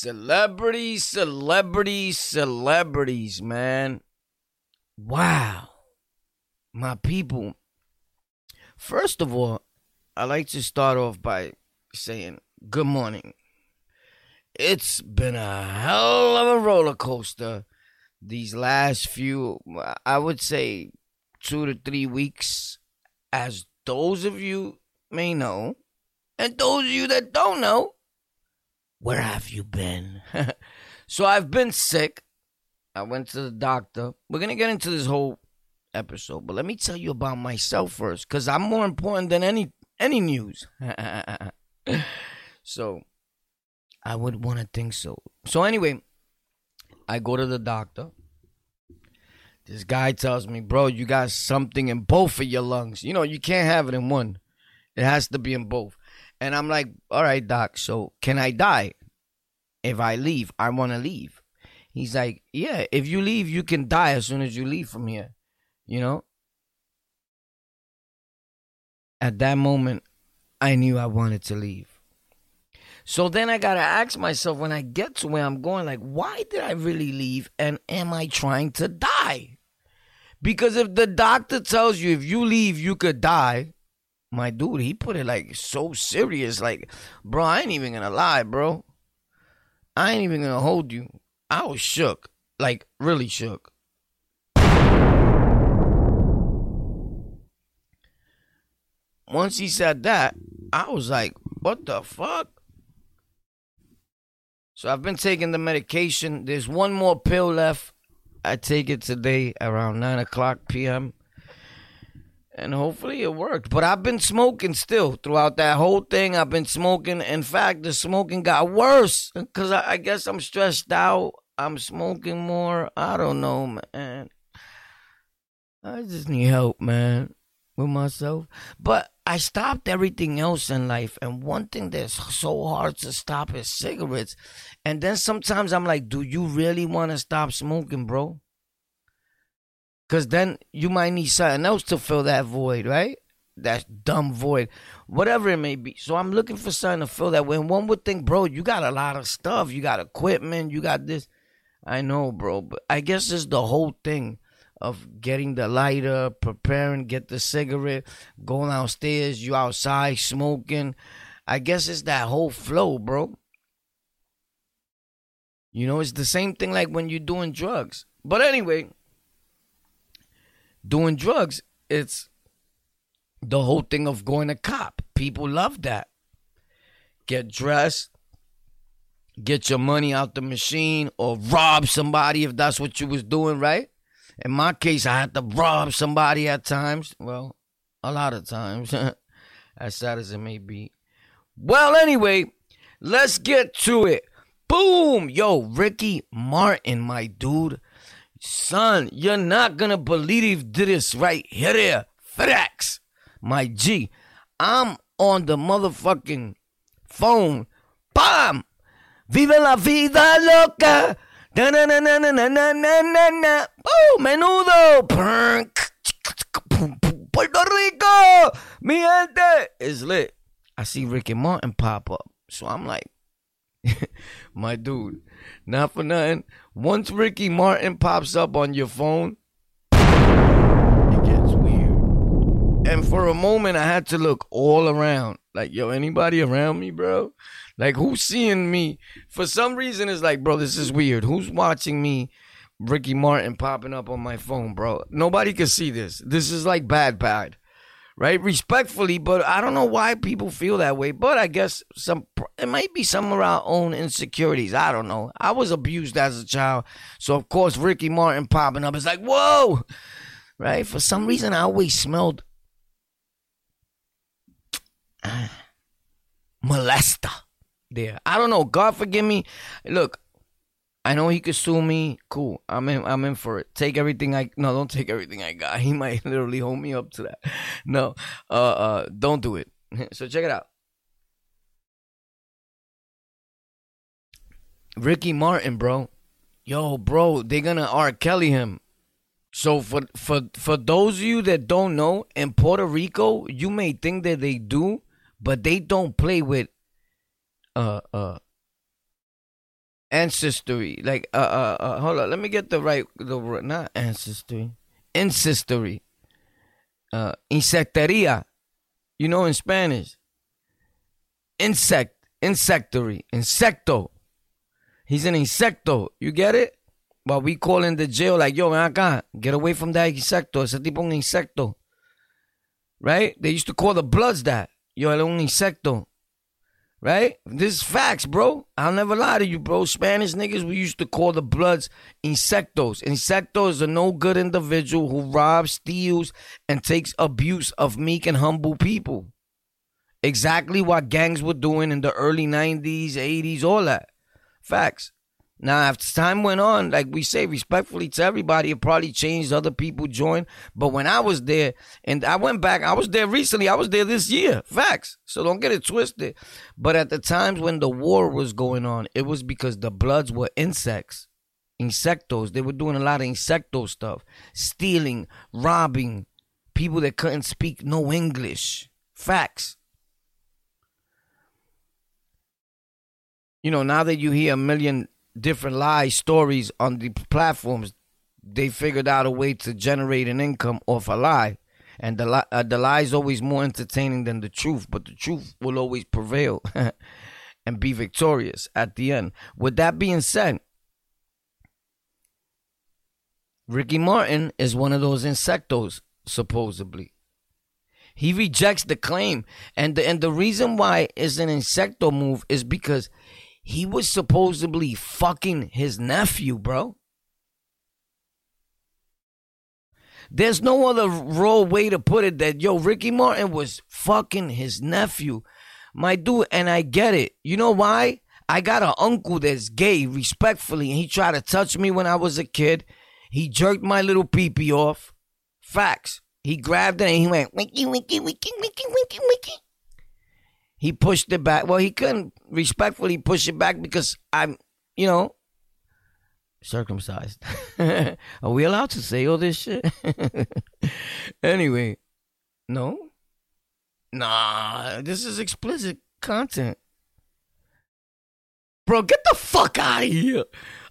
Celebrities, celebrities, celebrities, man. Wow. My people. First of all, I like to start off by saying good morning. It's been a hell of a roller coaster these last few, I would say, two to three weeks, as those of you may know, and those of you that don't know, where have you been? so I've been sick. I went to the doctor. We're going to get into this whole episode, but let me tell you about myself first cuz I'm more important than any any news. so I would want to think so. So anyway, I go to the doctor. This guy tells me, "Bro, you got something in both of your lungs. You know, you can't have it in one. It has to be in both." And I'm like, all right, doc, so can I die if I leave? I want to leave. He's like, yeah, if you leave, you can die as soon as you leave from here. You know? At that moment, I knew I wanted to leave. So then I got to ask myself when I get to where I'm going, like, why did I really leave? And am I trying to die? Because if the doctor tells you if you leave, you could die, my dude, he put it like so serious. Like, bro, I ain't even gonna lie, bro. I ain't even gonna hold you. I was shook. Like, really shook. Once he said that, I was like, what the fuck? So I've been taking the medication. There's one more pill left. I take it today around 9 o'clock p.m and hopefully it worked. But I've been smoking still throughout that whole thing. I've been smoking. In fact, the smoking got worse because I, I, guess I'm stressed out. I'm smoking more. I don't know, man. I just need help, man, with myself. But I stopped everything else in life, and one thing that's so hard to stop is cigarettes. And then sometimes I'm like, do you really want to stop smoking, bro? Because then you might need something else to fill that void, right? That dumb void, whatever it may be. So I'm looking for something to fill that. When one would think, bro, you got a lot of stuff. You got equipment. You got this. I know, bro. But I guess it's the whole thing of getting the lighter, preparing, get the cigarette, going downstairs, you outside smoking. I guess it's that whole flow, bro. You know, it's the same thing like when you're doing drugs. But anyway, doing drugs, it's the whole thing of going to cop. People love that. Get dressed, get your money out the machine, or rob somebody if that's what you was doing, right? In my case, I had to rob somebody at times. Well, a lot of times, as sad as it may be. Well, anyway, let's get to it. Boom! Yo, Ricky Martin, my dude. Son, you're not gonna believe this right here. FedEx, my G. I'm on the motherfucking phone. Bam! Vive la vida loca. Na na na na na na na na na. Oh, menudo. Puerto Rico, mi gente is lit. I see Ricky Martin pop up, so I'm like, my dude, not for nothing. Once Ricky Martin pops up on your phone, it gets weird. And for a moment, I had to look all around. Like, yo, anybody around me, bro? Like, who's seeing me? For some reason, it's like, bro, this is weird. Who's watching me? Ricky Martin popping up on my phone, bro. Nobody could see this. This is like bad, bad right? Respectfully, but I don't know why people feel that way. But I guess some it might be some of our own insecurities. I don't know. I was abused as a child, so of course Ricky Martin popping up is like, whoa, right? For some reason, I always smelled uh, molester there. I don't know. God forgive me. Look, I know he could sue me. Cool. I'm in. I'm in for it. Take everything I. No, don't take everything I got. He might literally hold me up to that. No. Uh. Uh. Don't do it. So check it out. Ricky Martin, bro. Yo, bro, they gonna R. Kelly him. So for for for those of you that don't know, in Puerto Rico, you may think that they do, but they don't play with uh uh ancestry. Like, uh, uh, uh, hold on. Let me get the right, the not ancestry, ancestry. Uh, insecteria. You know, in Spanish. Insect, insectory, insecto. He's an insecto. You get it? But we call in the jail like, yo, man, acá, get away from that insecto. Ese tipo un insecto. Right? They used to call the Bloods that. Yo, era un insecto. Right? This is facts, bro. I'll never lie to you, bro. Spanish niggas, we used to call the Bloods insectos. Insecto is a no good individual who robs, steals, and takes abuse of meek and humble people. Exactly what gangs were doing in the early 90s, 80s, all that. Facts. Now, as time went on, like we say respectfully to everybody, it probably changed. Other people joined. But when I was there, and I went back, I was there recently. I was there this year. Facts. So don't get it twisted. But at the times when the war was going on, it was because the Bloods were insects, insectos. They were doing a lot of insecto stuff, stealing, robbing people that couldn't speak no English. Facts. You know, now that you hear a million different lies, stories on the platforms, they figured out a way to generate an income off a lie. And the, uh, the lie is always more entertaining than the truth, but the truth will always prevail and be victorious at the end. With that being said, Ricky Martin is one of those insectos, supposedly. He rejects the claim. And the, and the reason why it's an insecto move is because he was supposedly fucking his nephew, bro. There's no other raw way to put it that yo, Ricky Martin was fucking his nephew. My dude, and I get it. You know why? I got an uncle that's gay, respectfully, and he tried to touch me when I was a kid. He jerked my little peepee off. Facts. He grabbed it and he went, winky, winky, winky, winky, winky, winky. He pushed it back. Well, he couldn't respectfully push it back because I'm, you know, circumcised. Are we allowed to say all this shit? anyway, no. Nah, this is explicit content. Bro, get the fuck out of here.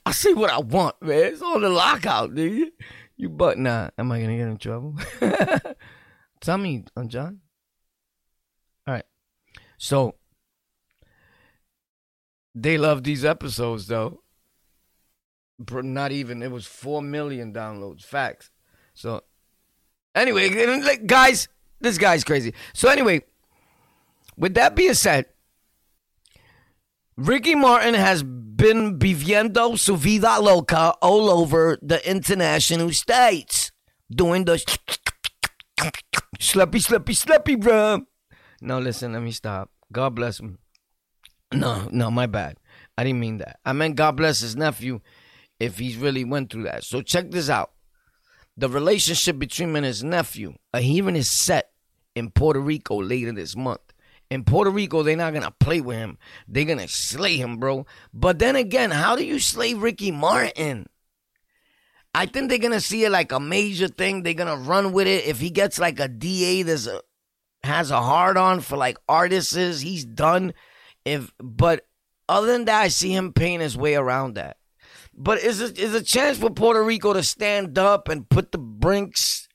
I say what I want, man. It's on the lockout, dude. You but nah. Am I gonna get in trouble? Tell me, John. So they love these episodes though. Not even it was four million downloads. Facts. So anyway, guys, this guy's crazy. So anyway, with that being said, Ricky Martin has been viviendo su vida loca all over the international states, doing the slappy, slappy, slappy, bro. No, listen, let me stop. God bless him. No, no, my bad. I didn't mean that. I meant God bless his nephew if he's really went through that. So check this out. The relationship between him and his nephew, uh, a hearing is set in Puerto Rico later this month. In Puerto Rico, they're not gonna play with him. They're gonna slay him, bro. But then again, how do you slay Ricky Martin? I think they're gonna see it like a major thing. They're gonna run with it. If he gets like a DA that's a has a hard on for like artists, he's done. If but other than that, I see him paying his way around that. But is is a chance for Puerto Rico to stand up and put the brinks,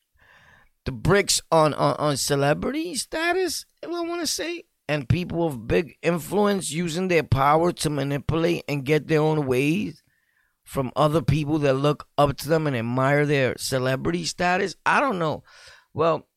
the bricks on on, on celebrity status? If I want to say, and people of big influence using their power to manipulate and get their own ways from other people that look up to them and admire their celebrity status. I don't know. Well,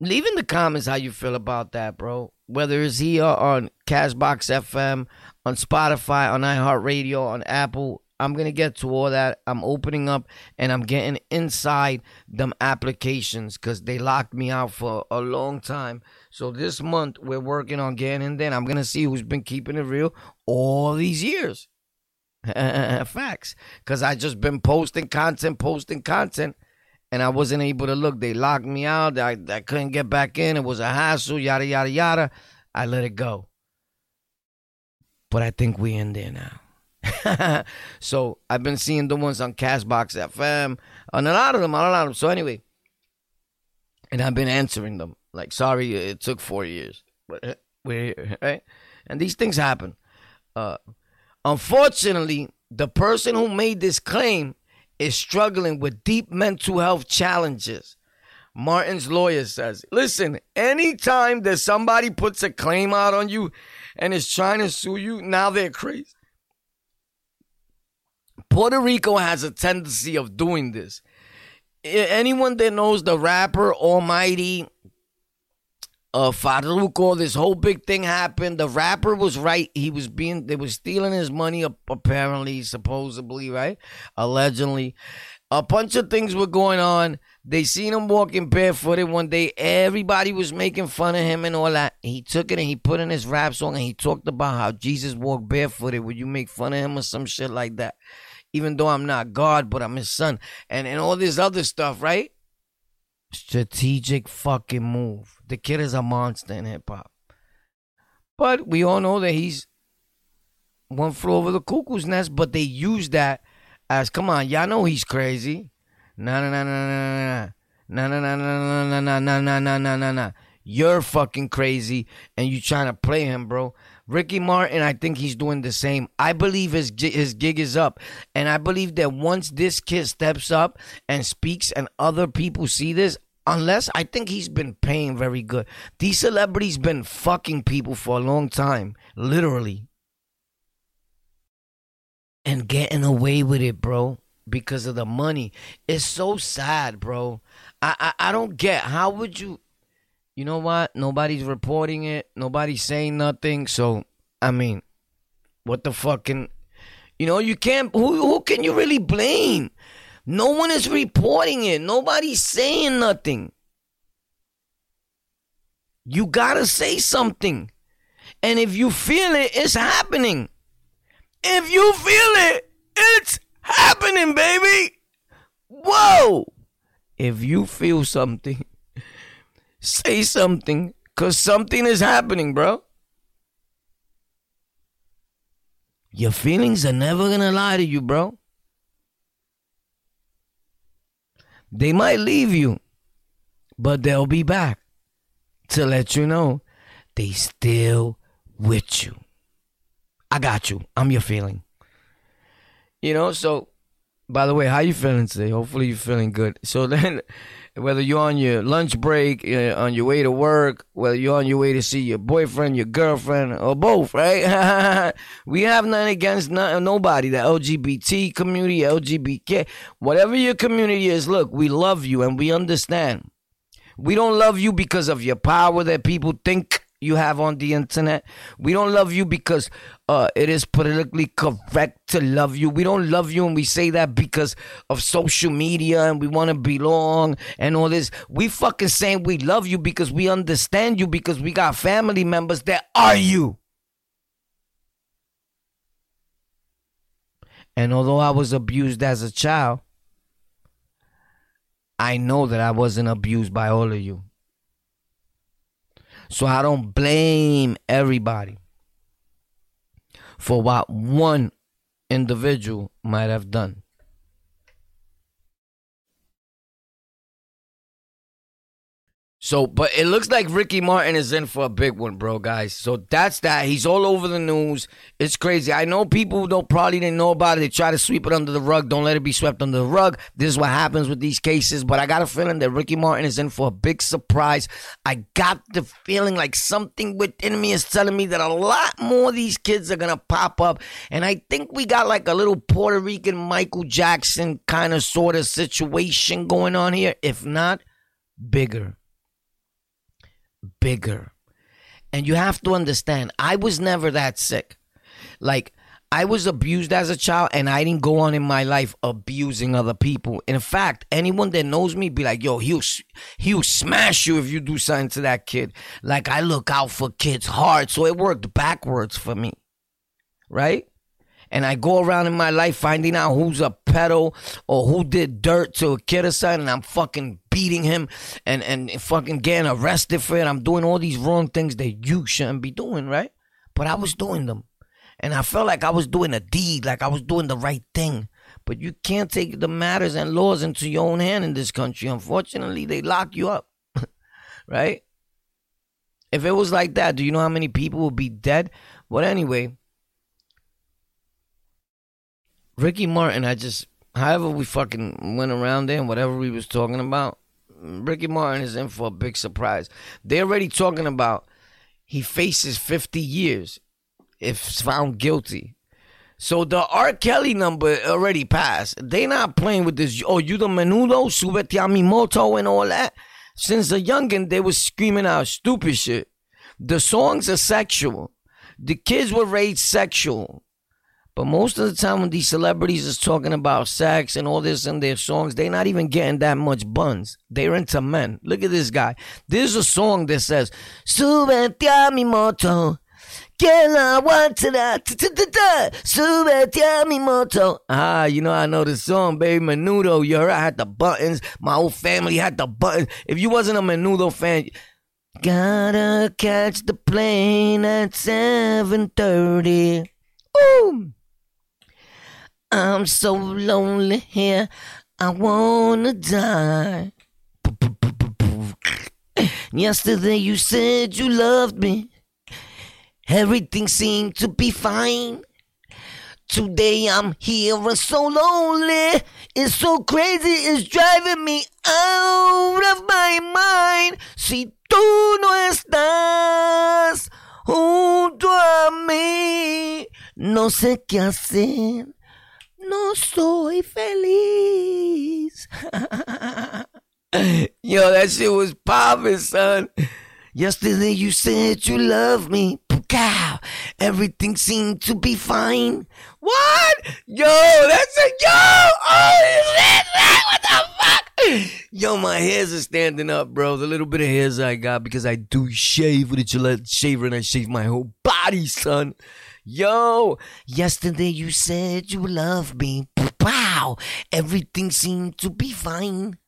leave in the comments how you feel about that, bro. Whether it's here on Castbox FM, on Spotify, on iHeartRadio, on Apple. I'm gonna get to all that. I'm opening up and I'm getting inside them applications because they locked me out for a long time. So this month we're working on getting in there. I'm gonna see who's been keeping it real all these years. Facts, because I just been posting content, posting content and I wasn't able to look. They locked me out. I, I couldn't get back in. It was a hassle, yada, yada, yada. I let it go. But I think we in there now. so I've been seeing the ones on Castbox FM, on a lot of them, a lot of them. So anyway, and I've been answering them. Like, sorry, it took four years, but we're here, right? And these things happen. Uh, Unfortunately, the person who made this claim is struggling with deep mental health challenges. Martin's lawyer says, listen, anytime that somebody puts a claim out on you and is trying to sue you, now they're crazy. Puerto Rico has a tendency of doing this. Anyone that knows the rapper Almighty, uh Farruko, this whole big thing happened. The rapper was right. He was being they was stealing his money apparently, supposedly, right? Allegedly. A bunch of things were going on. They seen him walking barefooted one day. Everybody was making fun of him and all that. He took it and he put in his rap song and he talked about how Jesus walked barefooted. Would you make fun of him or some shit like that? Even though I'm not God, but I'm his son. And and all this other stuff, right? Strategic fucking move. The kid is a monster in hip hop. But we all know that he's one flew over the cuckoo's nest, but they use that as come on, y'all know he's crazy. No no no no no no no no no no no no no no no no no no. You're fucking crazy and you trying to play him, bro. Ricky Martin, I think he's doing the same. I believe his his gig is up, and I believe that once this kid steps up and speaks, and other people see this, unless I think he's been paying very good. These celebrities been fucking people for a long time, literally, and getting away with it, bro, because of the money. It's so sad, bro. I I, I don't get how would you you know what? Nobody's reporting it. Nobody's saying nothing. So, I mean, what the fucking, you know, you can't. Who who can you really blame? No one is reporting it. Nobody's saying nothing. You gotta say something. And if you feel it, it's happening. If you feel it, it's happening, baby. Whoa. If you feel something, Say something, because something is happening, bro. Your feelings are never to lie to you, bro. They might leave you, but they'll be back to let you know they still with you. I got you. I'm your feeling. You know, so by the way, how you feeling today? Hopefully you're feeling good. So then whether you're on your lunch break, uh, on your way to work, whether you're on your way to see your boyfriend, your girlfriend, or both, right? we have nothing against nobody, the LGBT community, LGBTQ, whatever your community is. Look, we love you and we understand. We don't love you because of your power that people think you have on the internet. We don't love you because uh, it is politically correct to love you. We don't love you and we say that because of social media and we want to belong and all this. We fucking saying we love you because we understand you because we got family members that are you. And although I was abused as a child, I know that I wasn't abused by all of you. So I don't blame everybody for what one individual might have done. So, but it looks like Ricky Martin is in for a big one, bro, guys. So that's that. He's all over the news. It's crazy. I know people don't probably didn't know about it. They try to sweep it under the rug. Don't let it be swept under the rug. This is what happens with these cases. But I got a feeling that Ricky Martin is in for a big surprise. I got the feeling like something within me is telling me that a lot more of these kids are gonna pop up. And I think we got like a little Puerto Rican Michael Jackson kind of sort of situation going on here. If not, bigger bigger. And you have to understand, I was never that sick. Like, I was abused as a child and I didn't go on in my life abusing other people. In fact, anyone that knows me be like, yo, he'll, he'll smash you if you do something to that kid. Like, I look out for kids hard. So it worked backwards for me. Right? And I go around in my life finding out who's a pedo or who did dirt to a kid or something, and I'm fucking beating him and, and fucking getting arrested for it. I'm doing all these wrong things that you shouldn't be doing, right? But I was doing them. And I felt like I was doing a deed, like I was doing the right thing. But you can't take the matters and laws into your own hand in this country. Unfortunately, they lock you up, right? If it was like that, do you know how many people would be dead? But anyway, Ricky Martin, I just, however we fucking went around there and whatever we was talking about, Ricky Martin is in for a big surprise. They're already talking about he faces 50 years if found guilty. So the R. Kelly number already passed. They not playing with this. Oh, you the menudo, subete a mi moto, and all that. Since the youngin, they was screaming out stupid shit. The songs are sexual. The kids were raised sexual. But most of the time when these celebrities is talking about sex and all this in their songs, they're not even getting that much buns. They're into men. Look at this guy. There's a song that says, Subete a mi moto. Que la súbete a mi moto. Ah, you know I know the song, baby. Menudo, you heard I had the buttons. My whole family had the buttons. If you wasn't a Menudo fan, gotta catch the plane at 7.30. Ooh. I'm so lonely here, I wanna die. Yesterday you said you loved me. Everything seemed to be fine. Today I'm here and so lonely. It's so crazy, it's driving me out of my mind. Si tú no estás junto a mí, no sé qué hacer. No soy feliz. Yo, that shit was popping, son. Yesterday you said you love me. Cow. Everything seemed to be fine. What? Yo, that's a yo. Oh shit, what the fuck? Yo, my hairs are standing up, bro. The little bit of hairs I got because I do shave with a Gillette shaver and I shave my whole body, son. Yo, yesterday you said you love me. Wow, everything seemed to be fine.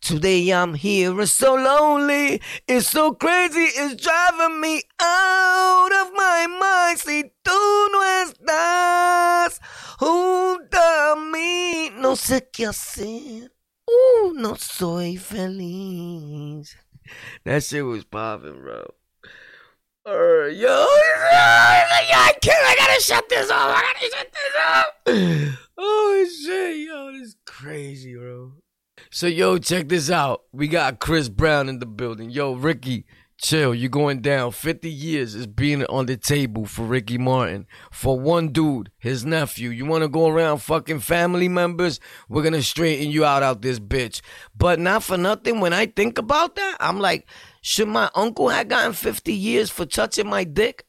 Today I'm here and so lonely. It's so crazy, it's driving me out of my mind. Si tú no estás junto a mí, no sé qué hacer. Uh, no soy feliz. That shit was popping, bro. Yo, yo, I can't. I gotta shut this off. I gotta shut this off. Oh shit, yo, this is crazy, bro. So yo, check this out. We got Chris Brown in the building. Yo, Ricky, chill. You're going down. 50 years is being on the table for Ricky Martin. For one dude, his nephew. You want to go around fucking family members? We're going to straighten you out out this bitch. But not for nothing. When I think about that, I'm like, should my uncle have gotten 50 years for touching my dick?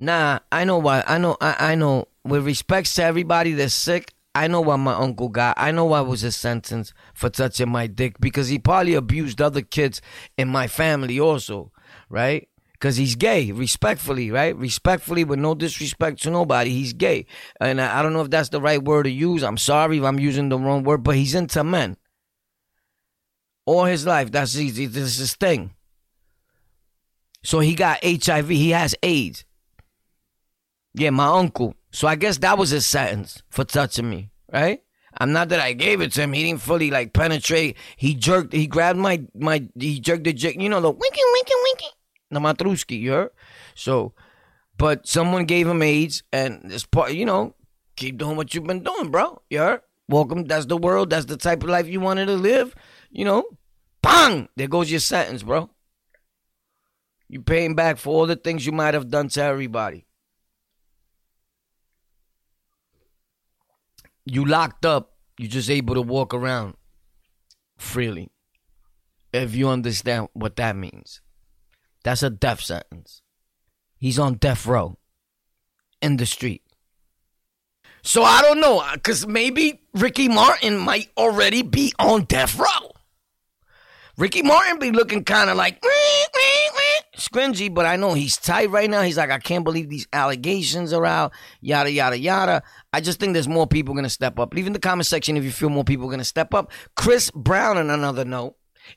Nah, I know why. I know. I, I know. With respects to everybody that's sick, I know what my uncle got. I know what was his sentence for touching my dick because he probably abused other kids in my family also, right? Because he's gay, respectfully, right? Respectfully, with no disrespect to nobody, he's gay. And I, I don't know if that's the right word to use. I'm sorry if I'm using the wrong word, but he's into men. All his life, that's easy. This is his thing. So he got HIV. He has AIDS. Yeah, my uncle. So I guess that was his sentence for touching me, right? I'm not that I gave it to him. He didn't fully like penetrate. He jerked. He grabbed my my. He jerked the jerk. You know the winky winky winky. The matruski, you heard? So, but someone gave him AIDS, and this part, you know, keep doing what you've been doing, bro. You heard? Welcome. That's the world. That's the type of life you wanted to live. You know, bang. There goes your sentence, bro. You're paying back for all the things you might have done to everybody. You locked up, you're just able to walk around freely. If you understand what that means. That's a death sentence. He's on death row in the street. So I don't know, because maybe Ricky Martin might already be on death row. Ricky Martin be looking kind of like scringy, but I know he's tight right now. He's like, I can't believe these allegations are out, yada, yada, yada. I just think there's more people going to step up. Leave in the comment section if you feel more people going to step up. Chris Brown, on another note,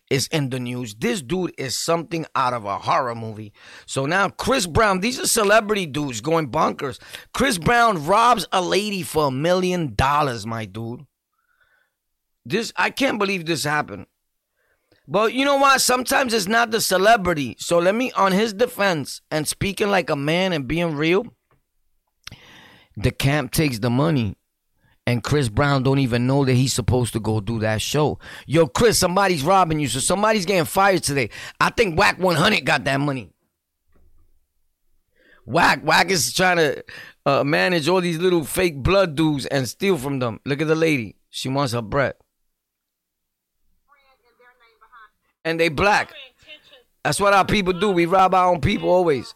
is in the news. This dude is something out of a horror movie. So now Chris Brown, these are celebrity dudes going bonkers. Chris Brown robs a lady for a million dollars, my dude. This I can't believe this happened. But you know what? Sometimes it's not the celebrity. So let me, on his defense, and speaking like a man and being real, the camp takes the money and Chris Brown don't even know that he's supposed to go do that show. Yo, Chris, somebody's robbing you, so somebody's getting fired today. I think Wack 100 got that money. Wack, Wack is trying to uh, manage all these little fake blood dudes and steal from them. Look at the lady. She wants her bread. And they black. That's what our people do. We rob our own people always.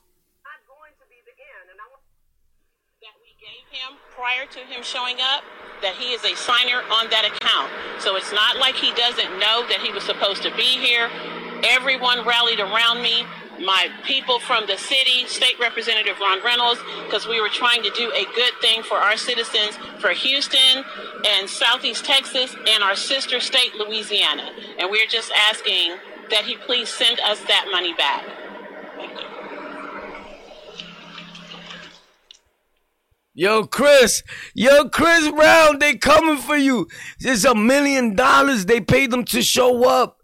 prior to him showing up that he is a signer on that account. So it's not like he doesn't know that he was supposed to be here. Everyone rallied around me. My people from the city, State Representative Ron Reynolds, because we were trying to do a good thing for our citizens, for Houston and Southeast Texas, and our sister state, Louisiana. And we're just asking that he please send us that money back. Yo, Chris, yo, Chris Brown, they coming for you. It's a million dollars they paid them to show up.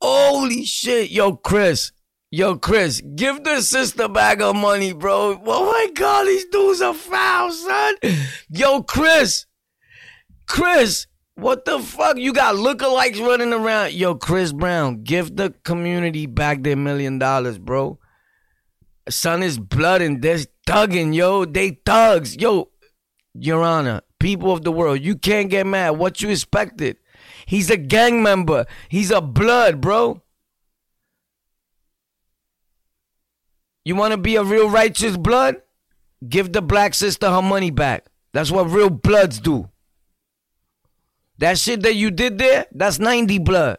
Holy shit, yo, Chris. Yo, Chris, give the sister back her money, bro. Oh my god, these dudes are foul, son. Yo, Chris. Chris, what the fuck? You got lookalikes running around. Yo, Chris Brown, give the community back their million dollars, bro. Son is blood and they're thugging, yo. They thugs. Yo, Your Honor, people of the world, you can't get mad. What you expected? He's a gang member. He's a blood, bro. You want to be a real righteous blood? Give the black sister her money back. That's what real bloods do. That shit that you did there, that's 90 blood.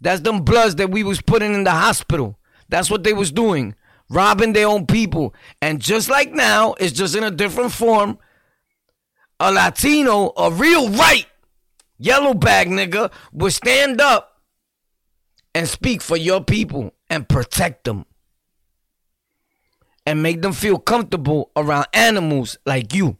That's them bloods that we was putting in the hospital. That's what they was doing robbing their own people. And just like now, it's just in a different form. A Latino, a real right yellow bag nigga, will stand up and speak for your people and protect them. And make them feel comfortable around animals like you.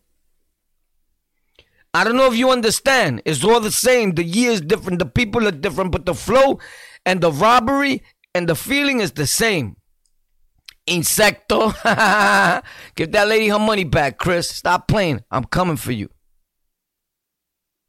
I don't know if you understand. It's all the same. The year is different. The people are different. But the flow and the robbery and the feeling is the same. Insecto. Give that lady her money back, Chris. Stop playing. I'm coming for you.